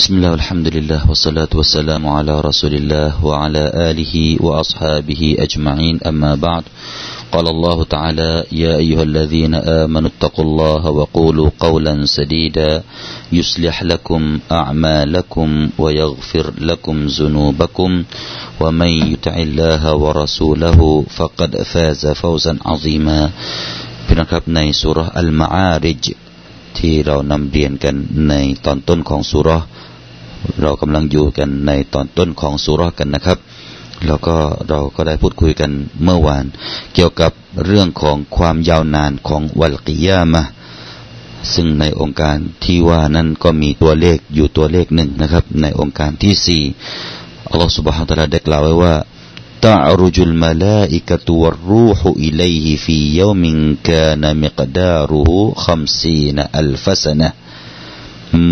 بسم الله والحمد لله والصلاة والسلام على رسول الله وعلى آله وأصحابه أجمعين أما بعد قال الله تعالى يا أيها الذين آمنوا اتقوا الله وقولوا قولا سديدا يصلح لكم أعمالكم ويغفر لكم ذنوبكم ومن يطع الله ورسوله فقد فاز فوزا عظيما พี่น้องครับในสุรอัลมาอาริจที่เรานำเรียนกันในตอนต้นของสุร เรากำลังอยู่กันในตอนต้นของสุรกันนะครับแล้วก็เราก็ได้พูดคุยกันเมื่อวาน เกี่ยวกับเรื่องของความยาวนานของวัลกิยามะซึ่งในองค์การที่ว่านั้นก็มีตัวเลขอยู่ตัวเลขหนึ่งนะครับ ในองค์การที่สี่อัลลอฮฺ سبحانه และ تعالى ได้กล่าวไว้ว่า تعرج الملائكة والروح إليه في يوم كان مقداره خمسين ألف سنة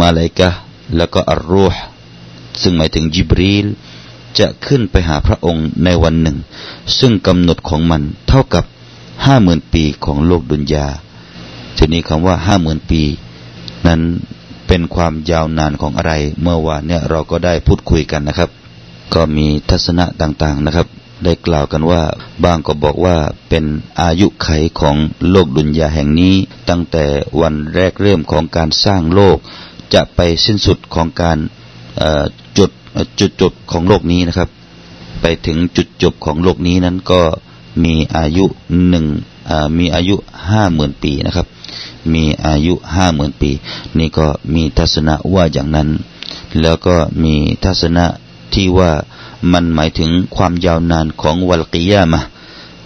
มาลายกะ แล้วก็อัลรูห์ซึ่งหมายถึงจิบรีลจะขึ้นไปหาพระองค์ในวันหนึ่ง ซึ่งกำหนดของมันเท่ากับห้าหมื่นปีของโลกดุนยาทีนี้คำว่าห้าหมื่นปี นั้นเป็นความยาวนานของอะไร เมื่อวานเนี่ยเราก็ได้พูดคุยกันนะครับ ก็มีทัศนะต่างๆนะครับ ได้กล่าวกันว่าบางก็บอกว่าเป็นอายุไขของโลกดุนยาแห่งนี้ ตั้งแต่วันแรกเริ่มของการสร้างโลก จะไปสิ้นสุดของการจุดจุดจบของโลกนี้นะครับ ไปถึงจุดจบของโลกนี้นั้นก็มีอายุหนึ่งมีอายุห้าหมื่นปีนะครับ มีอายุห้าหมื่นปี นี่ก็มีทัศนะว่าอย่างนั้น แล้วก็มีทัศนะที่ว่ามันหมายถึงความยาวนานของวันกิยามะ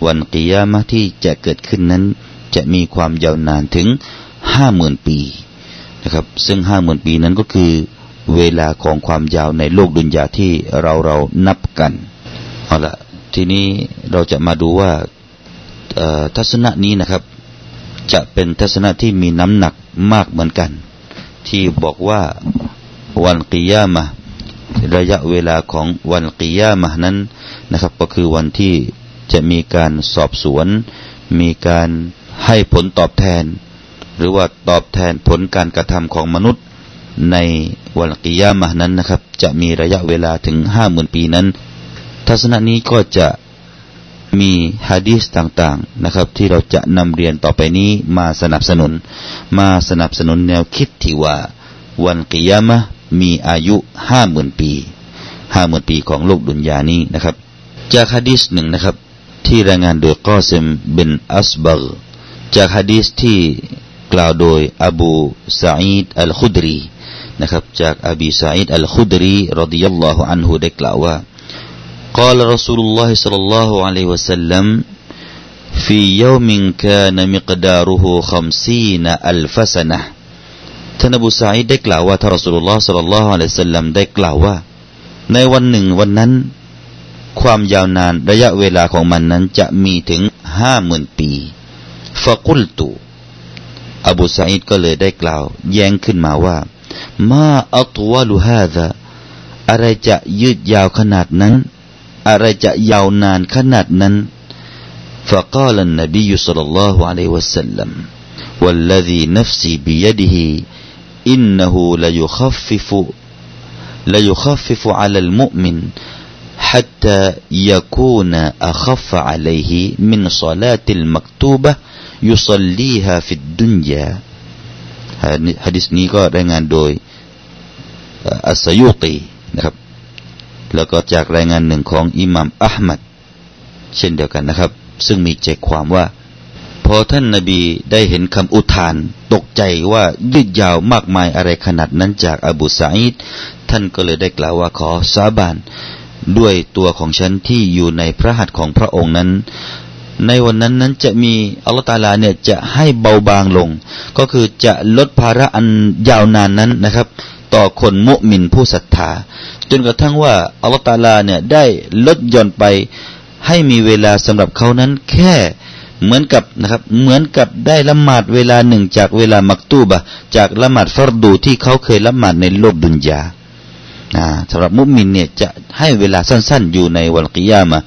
วันกิยามะที่จะเกิดขึ้นนั้น จะมีความยาวนานถึงห้าหมื่นปี นะครับ ซึ่งห้าหมื่นปีนั้นก็คือเวลาของความยาวในโลกดุนยาที่เราเรานับกันเอาละทีนี้เราจะมาดูว่าทัศนะนี้นะครับ จะเป็นทัศนะที่มีน้ำหนักมากเหมือนกัน ที่บอกว่าวันกิยามะระยะเวลาของวันกิยามะนั้นนะครับ ก็คือวันที่จะมีการสอบสวน มีการให้ผลตอบแทน หรือว่าตอบแทนผลการกระทำของมนุษย์ ในวันกิยามะนั้นนะครับ จะมีระยะเวลาถึงห้าหมื่นปีนั้น ทัศนะนี้ก็จะมีฮะดีสต่างๆนะครับ ที่เราจะนำเรียนต่อไปนี้มาสนับสนุน มาสนับสนุนแนวคิดที่ว่า วันกิยามะมีอายุห้าหมื่นปีห้าหมื่นปีของโลกดุนยานี้นะครับ จากฮะดีสหนึ่งนะครับ ที่รายงานโดยกอซิมบินอัสบักจากฮะดีสที่ กล่าวโดยอบูซาอิดอัลคุดรีนะครับจากอบีซาอิดอัลคุดรีรดิยัลลอฮุอันฮุได้กล่าวว่า قال رسول الله صلى الله عليه وسلم في يوم كان مقداره خمسين ألف سنة ท่านอบูซาอิดได้กล่าวว่าท่านรอสูลุลลอฮ์สัลลัลลอฮุอะลัยฮิสัลลัมได้กล่าวว่า ในวันหนึ่งวันนั้น ความยาวนานระยะเวลาของมันนั้นจะมีถึงห้าหมื่นปีฟะกุลตุ อบูซาอิดก็เลยได้กล่าว แย้งขึ้นมาว่ามาอัตวาลุฮาดะอะไรจะยืดยาวขนาดนั้น อะไรจะยาวนานขนาดนั้น فقال النبي صلى الله عليه وسلم والذي نفسي بيده إنه ليخفف ليخفف على المؤمن حتى يكون أخف عليه من صلاة المكتوبة ยุสลีฮาฟิดดุนยาฮะดิษนี้ก็รายงานโดยอัสยุตีนะครับ แล้วก็จากรายงานหนึ่งของอิหมัมอัลมัดเช่นเดียวกันนะครับ ซึ่งมีใจความว่า พอท่านนาบีได้เห็นคำอุทาน ตกใจว่ายืดยาวมากมายอะไรขนาดนั้นจากอบูสาอิดท่านก็เลยได้กล่าวว่าขอสาบานด้วยตัวของฉันที่อยู่ในพระหัตถ์ของพระองค์นั้น ในวันนั้นนั้นจะมีอัลลอฮฺตาลาเนี่ยจะให้เบาบางลง ก็คือจะลดภาระอันยาวนานนั้นนะครับ ต่อคนมุมินผู้ศรัทธา จนกระทั่งว่าอัลลอฮฺตาลาเนี่ยได้ลดย่อนไป ให้มีเวลาสำหรับเขานั้นแค่เหมือนกับนะครับเหมือนกับได้ละหมาดเวลาหนึ่งจากเวลามักตูบะจากละหมาดฟรดูที่เขาเคยละหมาดในโลกดุนยา สำหรับมุมินเนี่ยจะให้เวลาสั้น ๆ อยู่ในวันกิยามะ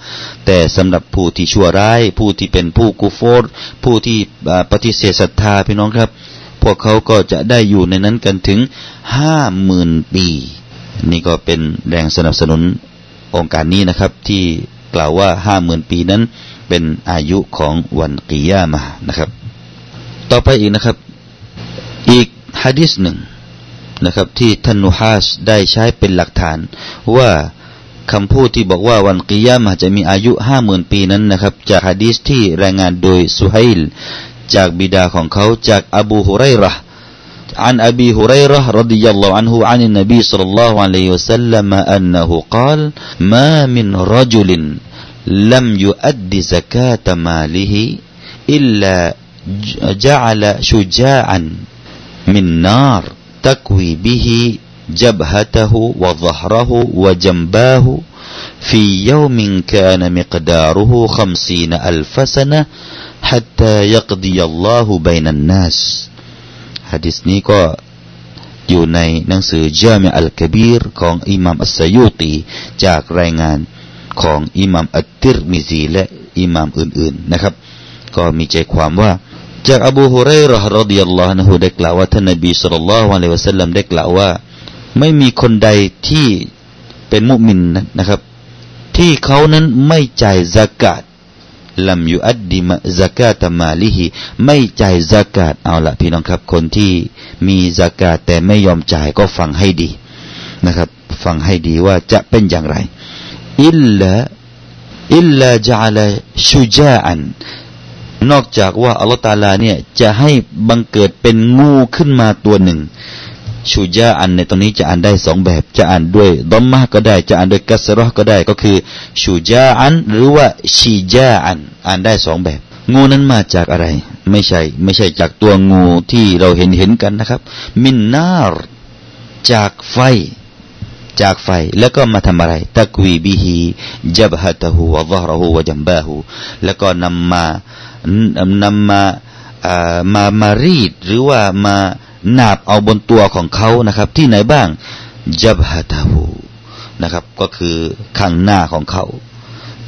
แต่สำหรับผู้ที่ชั่วร้าย ผู้ที่เป็นผู้กุฟรผู้ที่ปฏิเสธศรัทธาพี่น้องครับ พวกเขาก็จะได้อยู่ในนั้นกันถึงห้าหมื่นปี นี่ก็เป็นแรงสนับสนุนองค์การนี้นะครับ ที่กล่าวว่าห้าหมื่นปีนั้นเป็นอายุของวันกิยามะนะครับ ต่อไปอีกนะครับ อีกฮะดิษหนึ่ง นะครับ ที่ท่านนุฮัสได้ใช้เป็นหลักฐาน ว่าคำพูดที่บอกว่าวันกิยามะจะมีอายุห้าหมื่นปีนั้นนะครับ จากฮะดีษที่รายงานโดยสุฮัยลจากบิดาของเขาจากอบูฮุไรรห์ عن أبي هريرة رضي الله عنه عن النبي صلى الله عليه وسلم أنه قال ما من رجل لم يؤد زكاة ماله إلا جعل شجاعا من نار تكوي به جبهته وظهره وجنباه في يوم كان مقداره خمسين ألف سنة حتى يقضي الله بين الناس ฮะดิษนี้ก็อยู่ในหนังสือจามิอัลกบีรของอิหมัมอัสซยุตีจากรายงานของอิหมัมอัตติรมิซีและอิหมัมอื่นๆนะครับ ก็มีใจความว่า จากอบูฮุเรย์รห์รดิยัลลอฮุนะฮุได้กล่าวว่าท่านนบีสุลต่านละฮ์อะลัยวะสัลลัมได้กล่าวว่า ไม่มีคนใดที่เป็นมุมินนะครับ ที่เขานั้นไม่จ่ายซากาตลัมยูอัดดิมะซากาตมาลิฮิไม่จ่ายซากาตเอาละพี่น้องครับ คนที่มีซากาตแต่ไม่ยอมจ่ายก็ฟังให้ดีนะครับ ฟังให้ดีว่าจะเป็นอย่างไรอิลลาอิลลาจัลชุจาอัน นอกจากว่าอัลลอฮฺตาลาเนี่ยจะให้บังเกิดเป็นงูขึ้นมาตัวหนึ่งชูจาอันในตรงนี้จะอ่านได้สองแบบ จะอ่านด้วยดอมมาก็ได้ จะอ่านด้วยกัสรอก็ได้ก็คือชูจาอัน หรือว่าชีจาอัน อ่านได้สองแบบ งูนั้นมาจากอะไร ไม่ใช่ ไม่ใช่จากตัวงูที่เราเห็นเห็นกันนะครับ มินนารจากไฟ จากไฟแล้วก็มาทำอะไร ตะกวีบิฮีจับฮัตหูวะซฮรหูวะจัมบาหูแล้วก็นำมา นำมามามารีดหรือว่ามานาบเอาบนตัวของเขานะครับ ที่ไหนบ้างจับฮัตหูนะครับ ก็คือข้างหน้าของเขา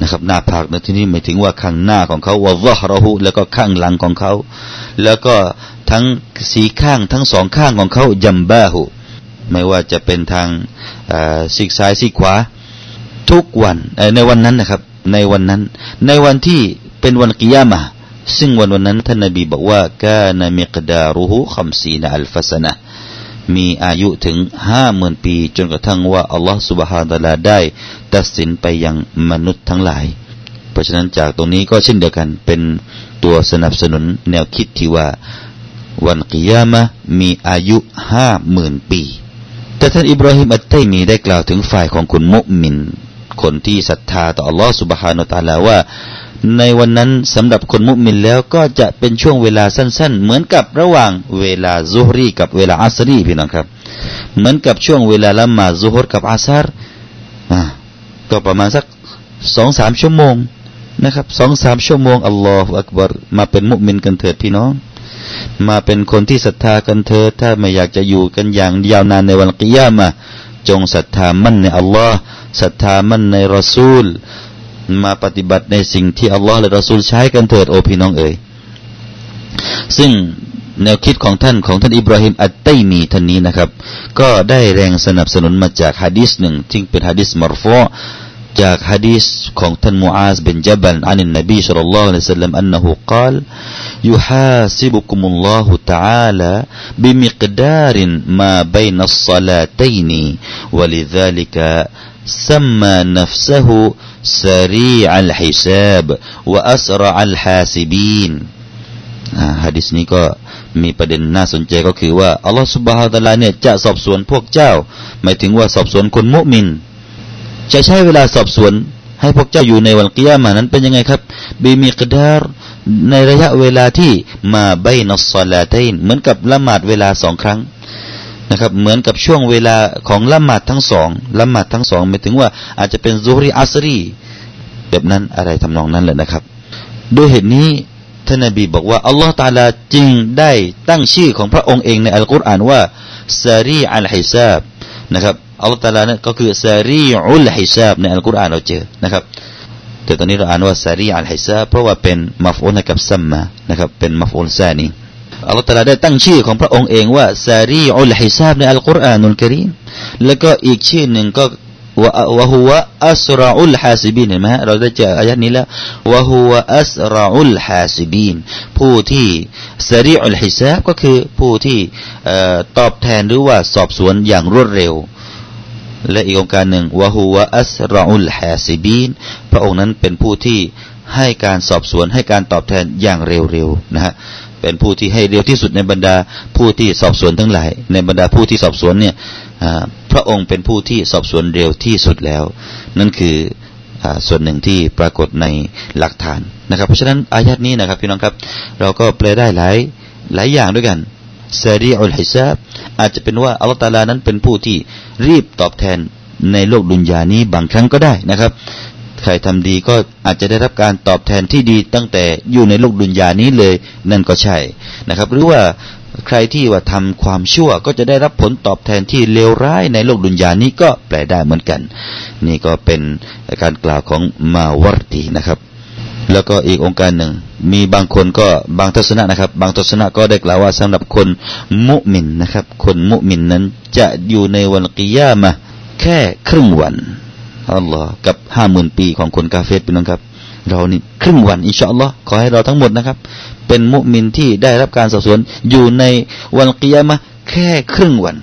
นะครับ หน้าผากในที่นี้หมายถึงว่าข้างหน้าของเขาว่าซฮรหูแล้วก็ข้างหลังของเขา แล้วก็ทั้งสีข้างทั้งสองข้างของเขาจัมบาหูไม่ว่าจะเป็นทางซีกซ้ายซีกขวา ทุกวันในวันนั้นนะครับ ในวันนั้น ในวันที่เป็นวันกิยามะ ซึ่งวันวันนั้นท่านนบีบอกว่ากานามิกดารุหุคัมซีนอัลฟสนะมีอายุถึงห้าหมื่นปี จนกระทั่งว่าอัลลอฮฺสุบฮานะลาได้ ตัดสินไปยังมนุษย์ทั้งหลาย เพราะฉะนั้นจากตรงนี้ก็เช่นเดียวกันเป็นตัวสนับสนุนแนวคิดที่ว่าวันกิยามะมีอายุห้าหมื่นปี แต่ท่านอิบราฮิมอัตไตมีได้กล่าวถึงฝ่ายของคุณมุมิน คนที่ศรัทธาต่ออัลลอฮฺสุบฮานาตาลาว่า ในวันนั้นสำหรับคนมุสลิมแล้วก็จะเป็นช่วงเวลาสั้น ๆ เหมือนกับระหว่างเวลาซุฮรีกับเวลาอัสรีพี่น้องครับ เหมือนกับช่วงเวลาละหมาดซุฮรกับอัสรอ่าก็ประมาณสักสองสามชั่วโมงนะครับสองสามชั่วโมงอัลลอฮฺอักบารมาเป็นมุสลิมกันเถิดพี่น้อง มาเป็นคนที่ศรัทธากันเถิดถ้าไม่อยากจะอยู่กันอย่างยาวนานในวันกิยามะจงศรัทธามั่นในอัลลอฮ์ศรัทธามั่นในรอซูล มาปฏิบัติในสิ่งที่อัลลอฮ์และรอซูลใช้กันเถิดโอพี่น้องเอ๋ยซึ่งแนวคิดของท่านของท่านอิบราฮิมอัตไตมีท่านนี้นะครับ ก็ได้แรงสนับสนุนมาจากฮะดีษหนึ่งที่เป็นฮะดีษมารฟอจากฮะดีษของท่านมูอาซบินจับัลอันนบีสุลลัลลอฮุอะลัยฮิสซาลลัมอันนหูกล่าว يحاسبكم الله تعالى بمقدار ما بين الصلاتين ولذلك سمى نفسه سريع الحساب وأسرع الحاسبين ฮะดิษนี้ก็มีประเด็นน่าสนใจก็คือว่าอัลลอฮฺสุบฮาตะลาเนี่ยจะสอบสวนพวกเจ้าหมายถึงว่าสอบสวนคนมุมิน จะใช้เวลาสอบสวน ให้พวกเจ้าอยู่ในวันกิยามานั้นเป็นยังไงครับบีมีกดารในระยะเวลาที่มาใบนอสซาลาตันเหมือนกับละหมาดเวลาสองครั้ง นะครับ เหมือนกับช่วงเวลาของละหมาดทั้งสองละหมาดทั้งสองหมายถึงว่าอาจจะเป็นซูริอัสรีแบบนั้นอะไรทำนองนั้นแหละนะครับด้วยเหตุนี้ท่านนบีบอกว่าอัลลอฮฺตาลาจึงได้ตั้งชื่อของพระองค์เองในอัลกุรอานว่า سريع الحساب นะครับอัลลอฮฺตาลานั่นก็คือ سريع الحساب ในอัลกุรอานเราเจอนะครับ แต่ตอนนี้เราอ่านว่า سريع الحساب เพราะว่าเป็น مفعول กับ سمّى นะครับเป็น مفعول ثاني อัลลอฮฺตรัสได้ตั้งชื่อของพระองค์เองว่า سريع الحساب ใน القرآن الكريمแล้วก็อีกชื่อหนึ่งก็วะวะฮุวะอัสราอุลฮาซิบินเห็นไหมเราได้เจออายัดนี้แล้ววะฮุวะอัสราอุลฮาซิบินผู้ที่ซารีอุลฮิซาบก็คือผู้ที่ตอบแทนหรือว่าสอบสวนอย่างรวดเร็ว และอีกองค์การหนึ่งวะฮุวะอัสราอุลฮาซิบินพระองค์นั้นเป็นผู้ที่ให้การสอบสวนให้การตอบแทนอย่างเร็วๆนะฮะ เป็นผู้ที่ให้เร็วที่สุดในบรรดาผู้ที่สอบสวนทั้งหลาย ในบรรดาผู้ที่สอบสวนเนี่ยพระองค์เป็นผู้ที่สอบสวนเร็วที่สุดแล้ว นั่นคือส่วนหนึ่งที่ปรากฏในหลักฐานนะครับ เพราะฉะนั้นอายัดนี้นะครับพี่น้องครับ เราก็แปลได้หลายหลายอย่างด้วยกันซาดีอุลฮิซาบอาจจะเป็นว่าอัลลอฮฺตาลานั้นเป็นผู้ที่รีบตอบแทนในโลกดุนยานี้บางครั้งก็ได้นะครับ ใครทำดีก็อาจจะได้รับการตอบแทนที่ดีตั้งแต่อยู่ในโลกดุนยานี้เลย นั่นก็ใช่นะครับ หรือว่าใครที่ว่าทำความชั่วก็จะได้รับผลตอบแทนที่เลวร้ายในโลกดุนยานี้ก็แปลได้เหมือนกัน นี่ก็เป็นการกล่าวของมาวรตีนะครับ แล้วก็อีกองค์การหนึ่ง มีบางคนก็บางทศนะนะครับ บางทศนะก็ได้กล่าวว่าสำหรับคนมุมินนะครับ คนมุมินนั้นจะอยู่ในวันกิยามะแค่ครึ่งวัน อัลลอฮ์กับห้าหมื่นปีของคนกาเฟตเป็นน้องครับ เรานี่ครึ่งวันอินชาอัลลอฮ์ขอให้เราทั้งหมดนะครับ เป็นมุมินที่ได้รับการสอบสวนอยู่ในวันกิยามะแค่ครึ่งวัน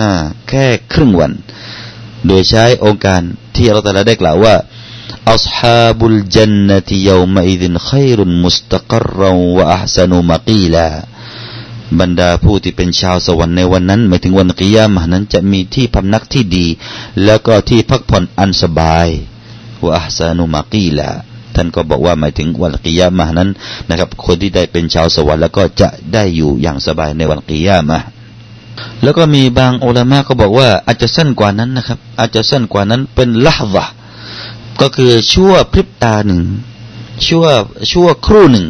น่าแค่ครึ่งวัน โดยใช้องค์การที่เราแต่ละได้กล่าวว่าอัศฮาบุลจันนติยามอิดินขัยรุนมุสตะกรวะอัพสนุมากีลา บรรดาผู้ที่เป็นชาวสวรรค์ในวันนั้นหมายถึงวันกิยามนั้นจะมีที่พำนักที่ดี แล้วก็ที่พักผ่อนอันสบายว่าอัสานุมากีละท่านก็บอกว่าหมายถึงวันกิยามนั้นนะครับ คนที่ได้เป็นชาวสวรรค์แล้วก็จะได้อยู่อย่างสบายในวันกิยามะแล้วก็มีบางอุลามะก็บอกว่าอาจจะสั้นกว่านั้นนะครับ อาจจะสั้นกว่านั้นเป็นละวะก็คือชั่วพริบตาหนึ่งชั่วชั่วครู่หนึ่ง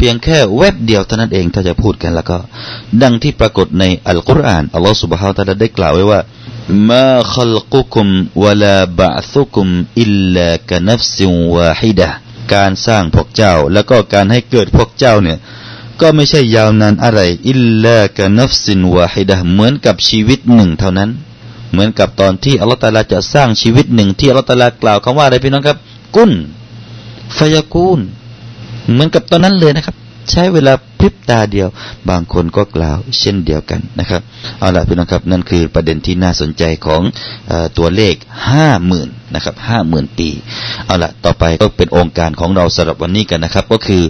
พียงแค่แวบเดียวเท่านั้นเองถ้าจะพูดกันแล้วก็ ดังที่ปรากฏในอัลกุรอานอัลลอฮฺสุบฮาวตะลาได้กล่าวไว้ว่ามาขลกุคุมวลาบะซุคุมอิลลากนัฟซิวาฮิดะการสร้างพวกเจ้า แล้วก็การให้เกิดพวกเจ้าเนี่ย ก็ไม่ใช่ยาวนานอะไรอิลลากนัฟซินวาฮิดะเหมือนกับชีวิตหนึ่งเท่านั้น เหมือนกับตอนที่อัลลอฮฺตาลาจะสร้างชีวิตหนึ่งที่อัลลอฮฺตาลากล่าวคำว่าอะไรพี่น้องครับ กุนฟยากูน เหมือนกับตอนนั้นเลยนะครับ ใช้เวลาพริบตาเดียว บางคนก็กล่าวเช่นเดียวกันนะครับเอาล่ะพี่น้องครับนั่นคือประเด็นที่น่าสนใจของอตัวเลขห้าหมื่นนะครับห้าหมื่นปีเอาล่ะต่อไปก็เป็นโองการของเราสำหรับวันนี้กันนะครับ ก็คือ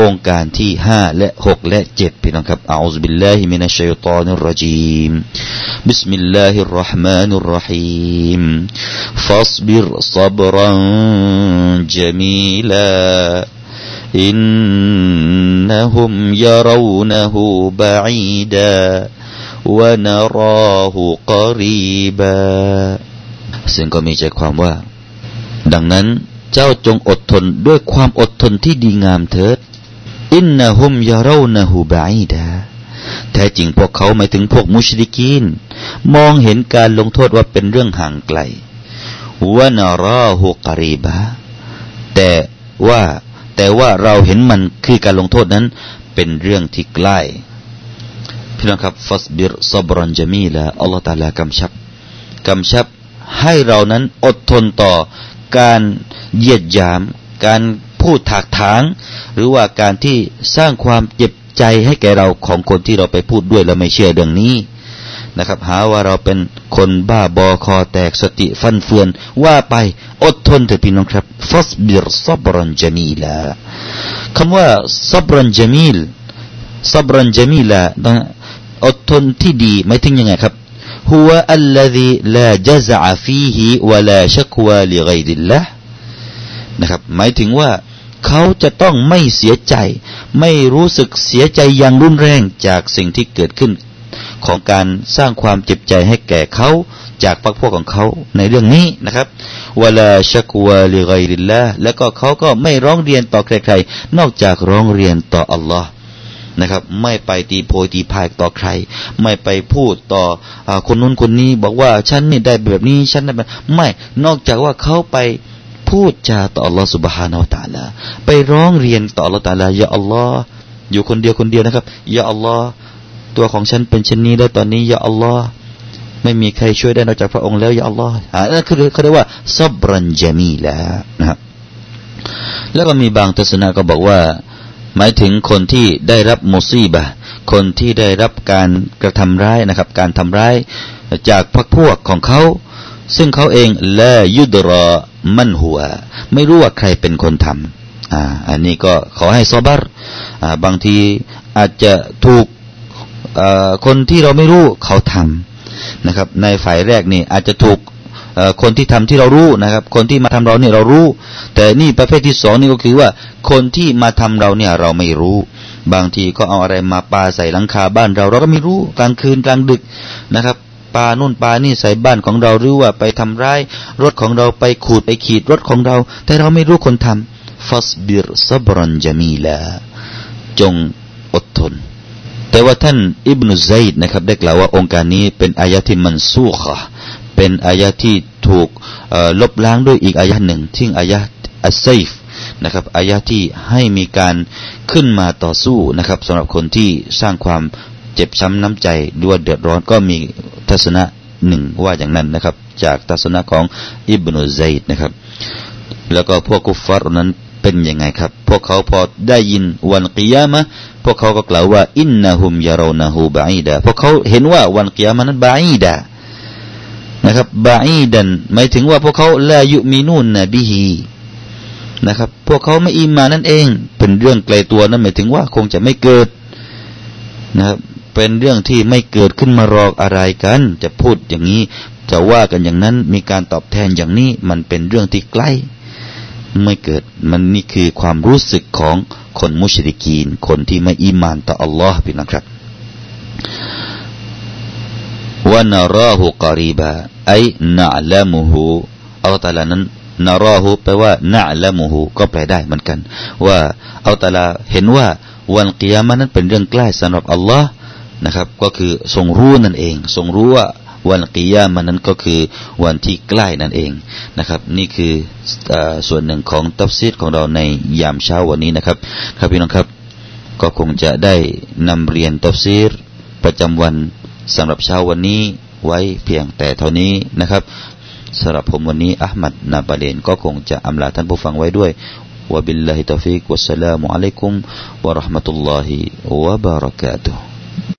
โองการที่ห้าและหกและเจ็ดพี่น้องครับأعوذ بالله من الشيطان الرجيم بسم الله الرحمن الرحيم فاصبرซับรันจมีลา إنهم يرونه بعيدا ونراه قريبا ซึ่งก็มีใจความว่า ดังนั้นเจ้าจงอดทนด้วยความอดทนที่ดีงามเถิด อินนะฮุมยารานะฮูบาอิดาแท้จริงพวกเขาหมายถึงพวกมุชริกีน มองเห็นการลงโทษว่าเป็นเรื่องห่างไกลวานาราฮูกรีบาแต่ว่า แต่ว่าเราเห็นมันคือการลงโทษนั้น เป็นเรื่องที่ใกล้พี่น้องครับฟัสบิรซบรอนจามีละอัลลอฮฺตาลากำชับกำชับให้เรานั้นอดทนต่อการเยียดยาม การพูดถากถาง หรือว่าการที่สร้างความเจ็บใจให้แก่เราของคนที่เราไปพูดด้วยแล้วไม่เชื่อเรื่องนี้ นะครับหาว่าเราเป็นคนบ้าบอคอแตกสติฟันเฟือนว่าไปอดทนเถิดพี่น้องครับฟัสบิรซับรันจามีลาคำว่าซับรันจามีลซับรันจามีลาอดทนที่ดีไม่ถึงยังไงครับ هو الذي لا جزع فيه ولا شكوى لغير الله นะครับหมายถึงว่าเขาจะต้องไม่เสียใจ ไม่รู้สึกเสียใจอย่างรุนแรงจากสิ่งที่เกิดขึ้น ของการสร้างความเจ็บใจให้แก่เขาจากพรรคพวกของเขาในเรื่องนี้นะครับวลาชักวาลิไกริลละแล้วก็เขาก็ไม่ร้องเรียนต่อใครๆ นอกจากร้องเรียนต่ออัลลอฮ์นะครับ ไม่ไปตีโพยตีพายต่อใคร ไม่ไปพูดต่ออคนนู้นคนนี้ บอกว่าฉันนี่ได้แบบนี้ฉันได้แบบไม่นอกจากว่าเขาไปพูดจาต่ออัลลอฮ์สุบฮานาอัลตะลาไปร้องเรียนต่ออัลลอฮ์ตะลายาอัลลอฮ์อยู่คนเดียวคนเดียวนะครับยาอัลลอฮ์ ตัวของฉันเป็นเช่นนี้แล้วตอนนี้ยาอัลลอฮ์ไม่มีใครช่วยได้นอกจากพระองค์แล้วยาอัลลอฮ์อ่านั่นคือเขาเรียกว่าซับรันจามีละนะครับแล้วก็มีบางทัศนะก็บอกว่า หมายถึงคนที่ได้รับมุซีบะคนที่ได้รับการกระทำร้ายนะครับ การทำร้ายจากพรรคพวกของเขา ซึ่งเขาเองละยุดรอมันหัว ไม่รู้ว่าใครเป็นคนทำอ่าอันนี้ก็ขอให้ซอบาร์อ่าบางทีอาจจะถูก คนที่เราไม่รู้เขาทำนะครับ ในฝ่ายแรกนี่อาจจะถูกคนที่ทำที่เรารู้นะครับ คนที่มาทำเราเนี่ยเรารู้ แต่นี่ประเภทที่สองนี่ก็คือว่า คนที่มาทำเราเนี่ยเราไม่รู้ บางทีก็เอาอะไรมาปาใส่หลังคาบ้านเราเราก็ไม่รู้กลางคืนกลางดึกนะครับปานุ่นปานี่ใส่บ้านของเราหรือว่าไปทำร้ายรถของเราไปขูดไปขีดรถของเรา แต่เราไม่รู้คนทำฟัสบิรซับรันจามีลาจงอดทน แต่ว่าท่านอิบนุซัยด์นะครับได้กล่าวว่าองค์การนี้เป็นอายะที่มันสู้ค่ะเป็นอายะที่ถูกลบล้างด้วยอีกอายะหนึ่งที่อายะอัสไซฟนะครับอายะที่ให้มีการขึ้นมาต่อสู้นะครับสำหรับคนที่สร้างความเจ็บช้ำน้ำใจด้วยเดือดร้อนก็มีทัศนะหนึ่งว่าอย่างนั้นนะครับ จากทัศนะของอิบนุซัยด์นะครับ แล้วก็พวกกุฟฟาร์นั้น เป็นยังไงครับ พวกเขาพอได้ยินวันกิยามะพวกเขาก็กล่าวว่า อินนะฮุมยารูนะฮูบะอีดาพวกเขาเห็นว่าวันกิยามะนั้นบะอีดานะครับบะอีดันหมายถึงว่าพวกเขาลายุมีนูนนบิฮีนะครับ พวกเขาไม่อิมานั่นเอง เป็นเรื่องไกลตัวนั่นหมายถึงว่าคงจะไม่เกิดนะครับเป็นเรื่องที่ไม่เกิดขึ้นมารอกอะไรกัน จะพูดอย่างนี้ จะว่ากันอย่างนั้นมีการตอบแทนอย่างนี้มันเป็นเรื่องที่ใกล้ ไม่เกิดมันนี่คือความรู้สึกของคนมุชริกีน คนที่ไม่อิมานต่ออัลลอฮ์พี่นะครับว่านาราหูกรีบะไอนาลามุหูอัลตัลานั้นนาราหูแปลว่านาลามุหูก็แปลได้เหมือนกัน ว่าอัลตัลาเห็นว่าวันกิยามานั้นเป็นเรื่องใกล้สำหรับอัลลอฮ์นะครับ ก็คือทรงรู้นั่นเอง ทรงรู้ว่า วันกิยามันนั้นก็คือวันที่ใกล้นั่นเองนะครับ นี่คืออส่วนหนึ่งของตัฟซีดของเราในยามเช้าวันนี้นะครับ ครับพี่น้องครับ ก็คงจะได้นำเรียนตัฟซีดประจำวันสำหรับเช้าวันนี้ไว้เพียงแต่เท่านี้นะครับสำหรับผมวันนี้อัลมัดนาบาเลนก็คงจะอำลาท่านผู้ฟังไว้ด้วยวะบิลลาฮิ